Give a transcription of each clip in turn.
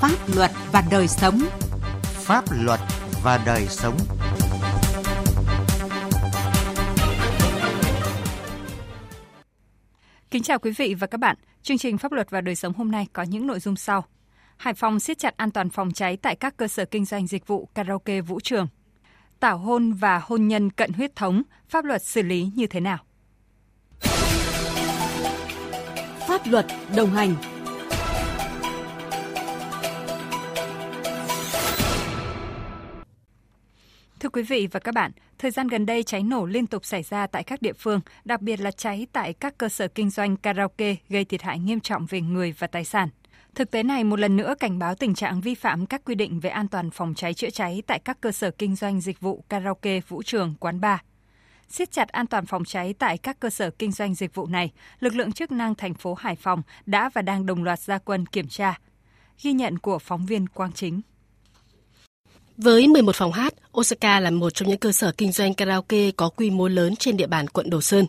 Pháp luật và đời sống. Pháp luật và đời sống. Kính chào quý vị và các bạn. Chương trình Pháp luật và đời sống hôm nay có những nội dung sau. Hải Phòng siết chặt an toàn phòng cháy tại các cơ sở kinh doanh dịch vụ karaoke vũ trường. Tảo hôn và hôn nhân cận huyết thống, pháp luật xử lý như thế nào? Pháp luật đồng hành quý vị và các bạn, thời gian gần đây cháy nổ liên tục xảy ra tại các địa phương, đặc biệt là cháy tại các cơ sở kinh doanh karaoke gây thiệt hại nghiêm trọng về người và tài sản. Thực tế này một lần nữa cảnh báo tình trạng vi phạm các quy định về an toàn phòng cháy chữa cháy tại các cơ sở kinh doanh dịch vụ karaoke, vũ trường, quán bar. Siết chặt an toàn phòng cháy tại các cơ sở kinh doanh dịch vụ này, lực lượng chức năng thành phố Hải Phòng đã và đang đồng loạt gia quân kiểm tra. Ghi nhận của phóng viên Quang Chính. Với 11 phòng hát, Osaka là một trong những cơ sở kinh doanh karaoke có quy mô lớn trên địa bàn quận Đồ Sơn.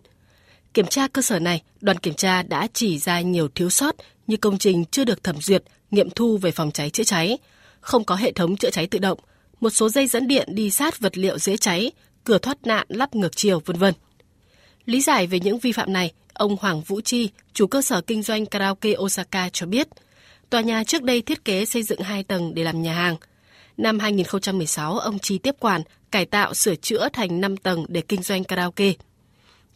Kiểm tra cơ sở này, đoàn kiểm tra đã chỉ ra nhiều thiếu sót như công trình chưa được thẩm duyệt, nghiệm thu về phòng cháy chữa cháy, không có hệ thống chữa cháy tự động, một số dây dẫn điện đi sát vật liệu dễ cháy, cửa thoát nạn lắp ngược chiều, vân vân. Lý giải về những vi phạm này, ông Hoàng Vũ Chi, chủ cơ sở kinh doanh karaoke Osaka cho biết, tòa nhà trước đây thiết kế xây dựng 2 tầng để làm nhà hàng – Năm 2016, ông Chi tiếp quản, cải tạo, sửa chữa thành 5 tầng để kinh doanh karaoke.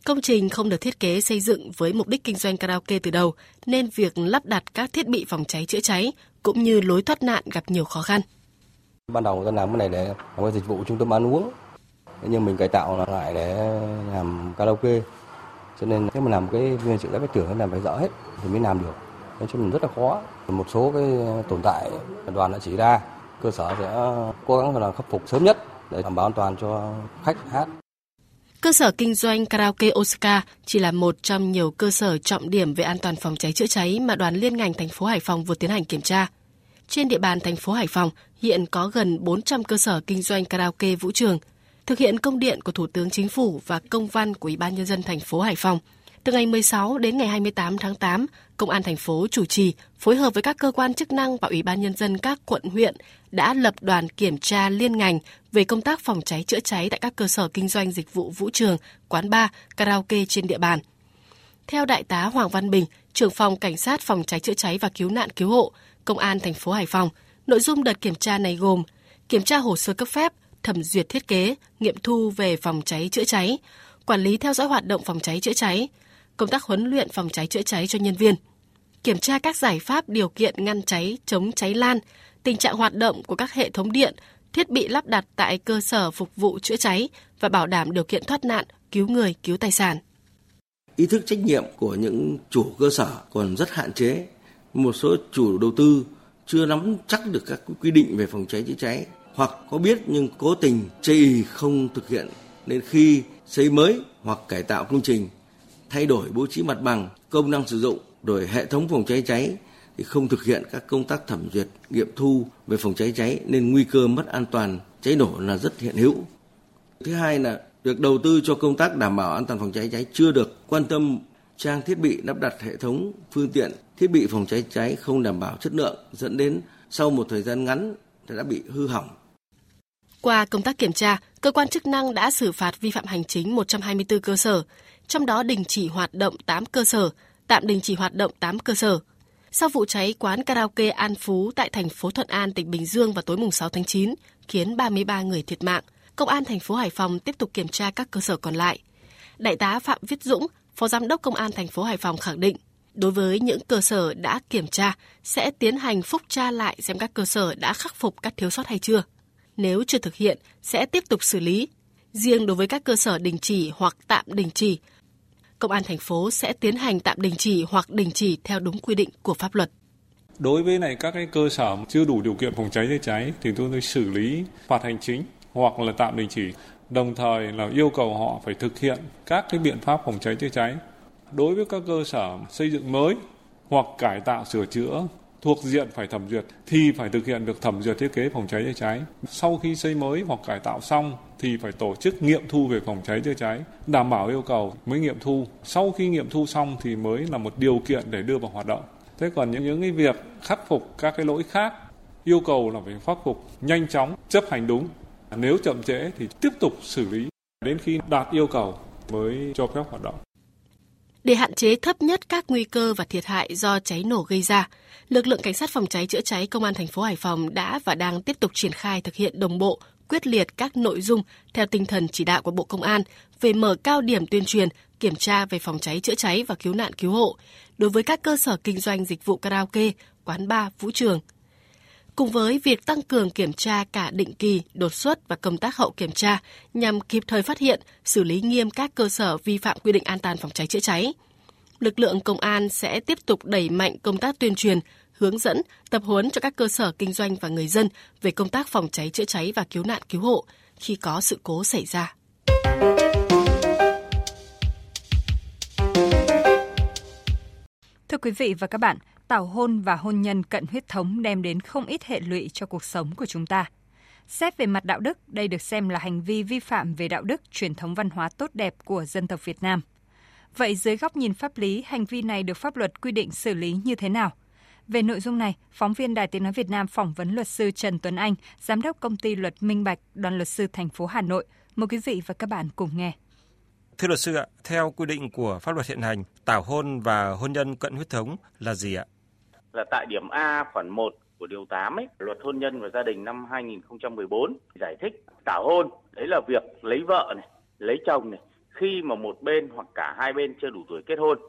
Công trình không được thiết kế xây dựng với mục đích kinh doanh karaoke từ đầu, nên việc lắp đặt các thiết bị phòng cháy chữa cháy cũng như lối thoát nạn gặp nhiều khó khăn. Ban đầu tôi làm cái này để làm cái dịch vụ trung tâm ăn uống, nhưng mình cải tạo lại để làm karaoke. Cho nên nếu mà làm cái viên sự các cái tưởng làm phải rõ hết thì mới làm được. Nói chung là rất là khó. Một số cái tồn tại đoàn đã chỉ ra cơ sở sẽ cố gắng là khắc phục sớm nhất để đảm bảo an toàn cho khách hát. Cơ sở kinh doanh karaoke Oscar chỉ là một trong nhiều cơ sở trọng điểm về an toàn phòng cháy chữa cháy mà đoàn liên ngành thành phố Hải Phòng vừa tiến hành kiểm tra. Trên địa bàn thành phố Hải Phòng hiện có gần 400 cơ sở kinh doanh karaoke vũ trường. Thực hiện công điện của Thủ tướng Chính phủ và công văn của Ủy ban nhân dân thành phố Hải Phòng, từ ngày 16 đến ngày 28 tháng 8, Công an thành phố chủ trì phối hợp với các cơ quan chức năng và Ủy ban nhân dân các quận huyện đã lập đoàn kiểm tra liên ngành về công tác phòng cháy chữa cháy tại các cơ sở kinh doanh dịch vụ vũ trường, quán bar, karaoke trên địa bàn. Theo đại tá Hoàng Văn Bình, trưởng phòng cảnh sát phòng cháy chữa cháy và cứu nạn cứu hộ, Công an thành phố Hải Phòng, nội dung đợt kiểm tra này gồm kiểm tra hồ sơ cấp phép, thẩm duyệt thiết kế, nghiệm thu về phòng cháy chữa cháy, quản lý theo dõi hoạt động phòng cháy chữa cháy, công tác huấn luyện phòng cháy chữa cháy cho nhân viên, kiểm tra các giải pháp điều kiện ngăn cháy, chống cháy lan, tình trạng hoạt động của các hệ thống điện, thiết bị lắp đặt tại cơ sở phục vụ chữa cháy và bảo đảm điều kiện thoát nạn, cứu người, cứu tài sản. Ý thức trách nhiệm của những chủ cơ sở còn rất hạn chế. Một số chủ đầu tư chưa nắm chắc được các quy định về phòng cháy chữa cháy hoặc có biết nhưng cố tình chây không thực hiện nên khi xây mới hoặc cải tạo công trình thay đổi bố trí mặt bằng, công năng sử dụng, rồi hệ thống phòng cháy cháy thì không thực hiện các công tác thẩm duyệt, nghiệm thu về phòng cháy cháy nên nguy cơ mất an toàn cháy nổ là rất hiện hữu. Thứ hai là việc đầu tư cho công tác đảm bảo an toàn phòng cháy cháy chưa được quan tâm trang thiết bị lắp đặt hệ thống phương tiện thiết bị phòng cháy cháy không đảm bảo chất lượng dẫn đến sau một thời gian ngắn đã bị hư hỏng. Qua công tác kiểm tra, cơ quan chức năng đã xử phạt vi phạm hành chính 124 cơ sở, trong đó đình chỉ hoạt động 8 cơ sở, tạm đình chỉ hoạt động 8 cơ sở. Sau vụ cháy quán karaoke An Phú tại thành phố Thuận An, tỉnh Bình Dương vào tối mùng 6 tháng 9, khiến 33 người thiệt mạng, Công an thành phố Hải Phòng tiếp tục kiểm tra các cơ sở còn lại. Đại tá Phạm Viết Dũng, Phó Giám đốc Công an thành phố Hải Phòng khẳng định, đối với những cơ sở đã kiểm tra sẽ tiến hành phúc tra lại xem các cơ sở đã khắc phục các thiếu sót hay chưa. Nếu chưa thực hiện sẽ tiếp tục xử lý. Riêng đối với các cơ sở đình chỉ hoặc tạm đình chỉ Công an thành phố sẽ tiến hành tạm đình chỉ hoặc đình chỉ theo đúng quy định của pháp luật. Đối với này các cái cơ sở chưa đủ điều kiện phòng cháy chữa cháy thì tôi tôi xử lý phạt hành chính hoặc là tạm đình chỉ, đồng thời là yêu cầu họ phải thực hiện các cái biện pháp phòng cháy chữa cháy. Đối với các cơ sở xây dựng mới hoặc cải tạo sửa chữa thuộc diện phải thẩm duyệt thì phải thực hiện được thẩm duyệt thiết kế phòng cháy chữa cháy. Sau khi xây mới hoặc cải tạo xong thì phải tổ chức nghiệm thu về phòng cháy chữa cháy, đảm bảo yêu cầu mới nghiệm thu. Sau khi nghiệm thu xong thì mới là một điều kiện để đưa vào hoạt động. Thế còn những những cái việc khắc phục các cái lỗi khác yêu cầu là phải khắc phục nhanh chóng, chấp hành đúng. Nếu chậm trễ thì tiếp tục xử lý đến khi đạt yêu cầu mới cho phép hoạt động. Để hạn chế thấp nhất các nguy cơ và thiệt hại do cháy nổ gây ra, lực lượng cảnh sát phòng cháy chữa cháy công an thành phố Hải Phòng đã và đang tiếp tục triển khai thực hiện đồng bộ, quyết liệt các nội dung theo tinh thần chỉ đạo của Bộ Công an về mở cao điểm tuyên truyền, kiểm tra về phòng cháy chữa cháy và cứu nạn cứu hộ đối với các cơ sở kinh doanh dịch vụ karaoke, quán bar, vũ trường. Cùng với việc tăng cường kiểm tra cả định kỳ, đột xuất và công tác hậu kiểm tra nhằm kịp thời phát hiện, xử lý nghiêm các cơ sở vi phạm quy định an toàn phòng cháy chữa cháy. Lực lượng công an sẽ tiếp tục đẩy mạnh công tác tuyên truyền, hướng dẫn, tập huấn cho các cơ sở kinh doanh và người dân về công tác phòng cháy chữa cháy và cứu nạn cứu hộ khi có sự cố xảy ra. Thưa quý vị và các bạn, tảo hôn và hôn nhân cận huyết thống đem đến không ít hệ lụy cho cuộc sống của chúng ta. Xét về mặt đạo đức, đây được xem là hành vi vi phạm về đạo đức, truyền thống văn hóa tốt đẹp của dân tộc Việt Nam. Vậy dưới góc nhìn pháp lý, hành vi này được pháp luật quy định xử lý như thế nào? Về nội dung này, phóng viên Đài Tiếng Nói Việt Nam phỏng vấn luật sư Trần Tuấn Anh, Giám đốc công ty luật Minh Bạch, đoàn luật sư thành phố Hà Nội. Mời quý vị và các bạn cùng nghe. Thưa luật sư ạ, theo quy định của pháp luật hiện hành, tảo hôn và hôn nhân cận huyết thống là gì ạ? Là tại điểm A khoản 1 của điều 8 ấy, luật hôn nhân và gia đình năm 2014 giải thích tảo hôn đấy là việc lấy vợ này, lấy chồng này khi mà một bên hoặc cả hai bên chưa đủ tuổi kết hôn.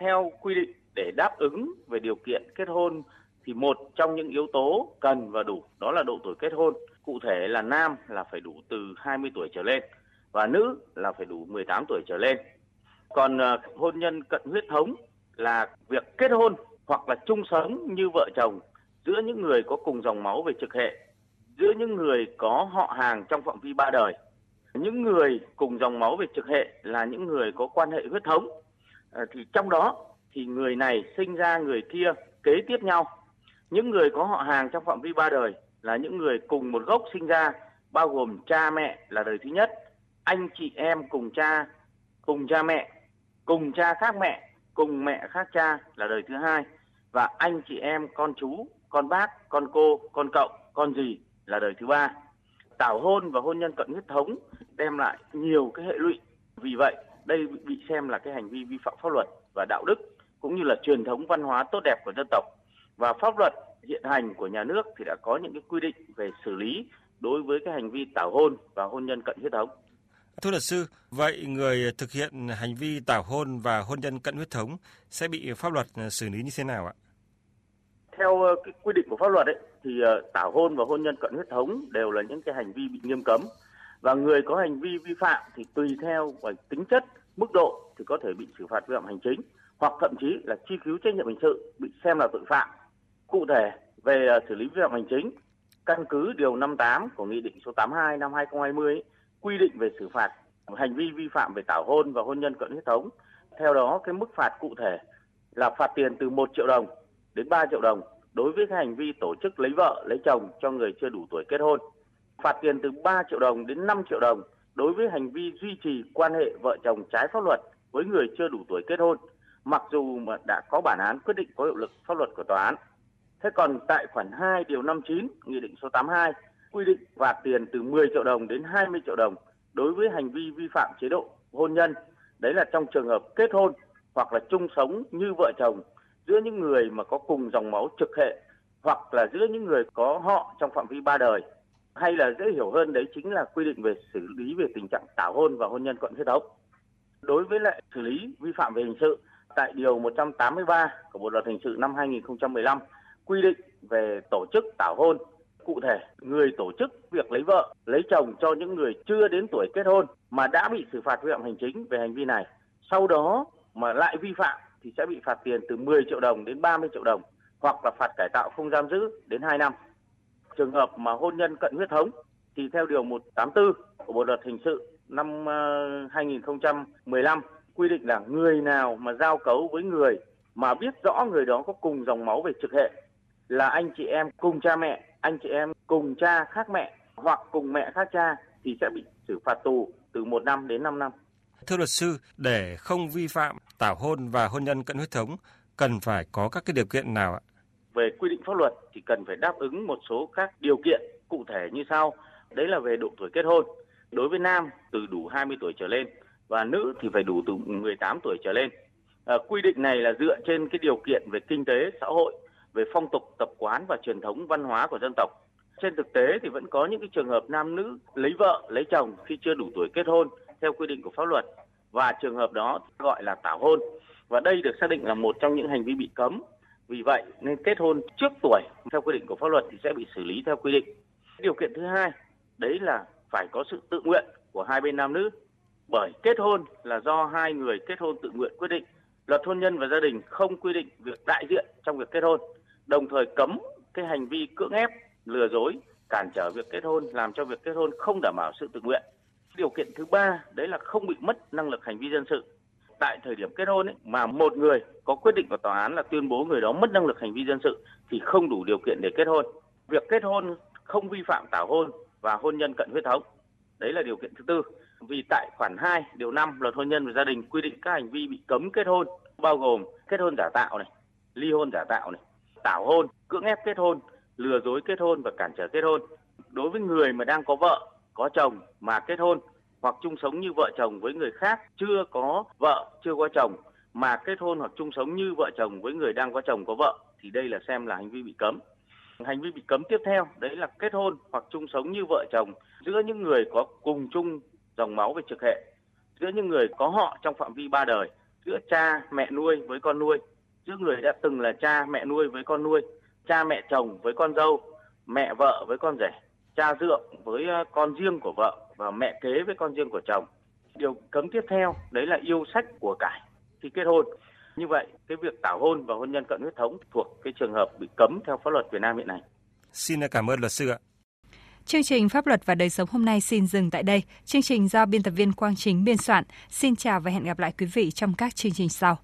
Theo quy định để đáp ứng về điều kiện kết hôn thì một trong những yếu tố cần và đủ đó là độ tuổi kết hôn. Cụ thể là nam là phải đủ từ 20 tuổi trở lên và nữ là phải đủ 18 tuổi trở lên. Còn uh, hôn nhân cận huyết thống là việc kết hôn hoặc là chung sống như vợ chồng giữa những người có cùng dòng máu về trực hệ, giữa những người có họ hàng trong phạm vi ba đời. Những người cùng dòng máu về trực hệ là những người có quan hệ huyết thống. Ờ, thì trong đó thì người này sinh ra người kia kế tiếp nhau. Những người có họ hàng trong phạm vi ba đời là những người cùng một gốc sinh ra, bao gồm cha mẹ là đời thứ nhất, anh chị em cùng cha, cùng cha mẹ, cùng cha khác mẹ, cùng mẹ khác cha là đời thứ hai và anh chị em con chú, con bác, con cô, con cậu, con dì là đời thứ ba. Tảo hôn và hôn nhân cận huyết thống đem lại nhiều cái hệ lụy. Vì vậy, đây bị xem là cái hành vi vi phạm pháp luật và đạo đức cũng như là truyền thống văn hóa tốt đẹp của dân tộc. Và pháp luật hiện hành của nhà nước thì đã có những cái quy định về xử lý đối với cái hành vi tảo hôn và hôn nhân cận huyết thống. Thưa luật sư, vậy người thực hiện hành vi tảo hôn và hôn nhân cận huyết thống sẽ bị pháp luật xử lý như thế nào ạ? Theo ờ, cái quy định của pháp luật ấy, thì ờ, tảo hôn và hôn nhân cận huyết thống đều là những cái hành vi bị nghiêm cấm và người có hành vi vi phạm thì tùy theo và tính chất, mức độ thì có thể bị xử phạt vi phạm hành chính hoặc thậm chí là truy cứu trách nhiệm hình sự bị xem là tội phạm. Cụ thể về ờ, xử lý vi phạm hành chính, căn cứ điều 58 của Nghị định số 82 năm 2020 quy định về xử phạt hành vi vi phạm về tảo hôn và hôn nhân cận huyết thống. Theo đó, cái mức phạt cụ thể là phạt tiền từ 1 triệu đồng đến 3 triệu đồng đối với cái hành vi tổ chức lấy vợ, lấy chồng cho người chưa đủ tuổi kết hôn. Phạt tiền từ 3 triệu đồng đến 5 triệu đồng đối với hành vi duy trì quan hệ vợ chồng trái pháp luật với người chưa đủ tuổi kết hôn, mặc dù mà đã có bản án quyết định có hiệu lực pháp luật của tòa án. Thế còn tại khoản 2 điều 59 Nghị định số 82 quy định phạt tiền từ 10 triệu đồng đến 20 triệu đồng đối với hành vi vi phạm chế độ hôn nhân. Đấy là trong trường hợp kết hôn hoặc là chung sống như vợ chồng giữa những người mà có cùng dòng máu trực hệ hoặc là giữa những người có họ trong phạm vi ba đời hay là dễ hiểu hơn, đấy chính là quy định về xử lý về tình trạng tảo hôn và hôn nhân cận huyết thống. Đối với lại xử lý vi phạm về hình sự tại điều 183 của Bộ luật hình sự năm 2015 quy định về tổ chức tảo hôn cụ thể người tổ chức việc lấy vợ, lấy chồng cho những người chưa đến tuổi kết hôn mà đã bị xử phạt vi phạm hành chính về hành vi này. Sau đó mà lại vi phạm thì sẽ bị phạt tiền từ 10 triệu đồng đến 30 triệu đồng hoặc là phạt cải tạo không giam giữ đến 2 năm. Trường hợp mà hôn nhân cận huyết thống thì theo điều 184 của Bộ luật hình sự năm ờ, 2015 quy định là người nào mà giao cấu với người mà biết rõ người đó có cùng dòng máu về trực hệ là anh chị em cùng cha mẹ, anh chị em cùng cha khác mẹ hoặc cùng mẹ khác cha thì sẽ bị xử phạt tù từ 1 năm đến 5 năm. Thưa luật sư, để không vi phạm tảo hôn và hôn nhân cận huyết thống cần phải có các cái điều kiện nào ạ? về quy định pháp luật thì cần phải đáp ứng một số các điều kiện cụ thể như sau. Đấy là về độ tuổi kết hôn. Đối với nam từ đủ 20 tuổi trở lên và nữ thì phải đủ từ 18 tuổi trở lên. À, quy định này là dựa trên cái điều kiện về kinh tế, xã hội, về phong tục, tập quán và truyền thống văn hóa của dân tộc. Trên thực tế thì vẫn có những cái trường hợp nam nữ lấy vợ, lấy chồng khi chưa đủ tuổi kết hôn theo quy định của pháp luật và trường hợp đó gọi là tảo hôn. Và đây được xác định là một trong những hành vi bị cấm. Vì vậy nên kết hôn trước tuổi theo quy định của pháp luật thì sẽ bị xử lý theo quy định. Điều kiện thứ hai đấy là phải có sự tự nguyện của hai bên nam nữ. Bởi kết hôn là do hai người kết hôn tự nguyện quyết định. Luật hôn nhân và gia đình không quy định việc đại diện trong việc kết hôn, đồng thời cấm cái hành vi cưỡng ép, lừa dối, cản trở việc kết hôn, làm cho việc kết hôn không đảm bảo sự tự nguyện. Điều kiện thứ ba đấy là không bị mất năng lực hành vi dân sự. Tại thời điểm kết hôn ấy, mà một người có quyết định của tòa án là tuyên bố người đó mất năng lực hành vi dân sự thì không đủ điều kiện để kết hôn. Việc kết hôn không vi phạm tảo hôn và hôn nhân cận huyết thống. Đấy là điều kiện thứ tư. Vì tại khoản 2 điều 5 Luật hôn nhân và gia đình quy định các hành vi bị cấm kết hôn bao gồm kết hôn giả tạo này, ly hôn giả tạo này, tảo hôn, cưỡng ép kết hôn, lừa dối kết hôn và cản trở kết hôn. Đối với người mà đang có vợ, có chồng mà kết hôn hoặc chung sống như vợ chồng với người khác chưa có vợ, chưa có chồng mà kết hôn hoặc chung sống như vợ chồng với người đang có chồng có vợ thì đây là xem là hành vi bị cấm. Hành vi bị cấm tiếp theo đấy là kết hôn hoặc chung sống như vợ chồng giữa những người có cùng chung dòng máu về trực hệ, giữa những người có họ trong phạm vi ba đời, giữa cha mẹ nuôi với con nuôi, giữa người đã từng là cha mẹ nuôi với con nuôi, cha mẹ chồng với con dâu, mẹ vợ với con rể, cha dượng với ờ, con riêng của vợ và mẹ kế với con riêng của chồng. Điều cấm tiếp theo đấy là yêu sách của cải khi kết hôn. Như vậy, cái việc tảo hôn và hôn nhân cận huyết thống thuộc cái trường hợp bị cấm theo pháp luật Việt Nam hiện nay. Xin cảm ơn luật sư ạ. Chương trình Pháp luật và đời sống hôm nay xin dừng tại đây. Chương trình do biên tập viên Quang Chính biên soạn. Xin chào và hẹn gặp lại quý vị trong các chương trình sau.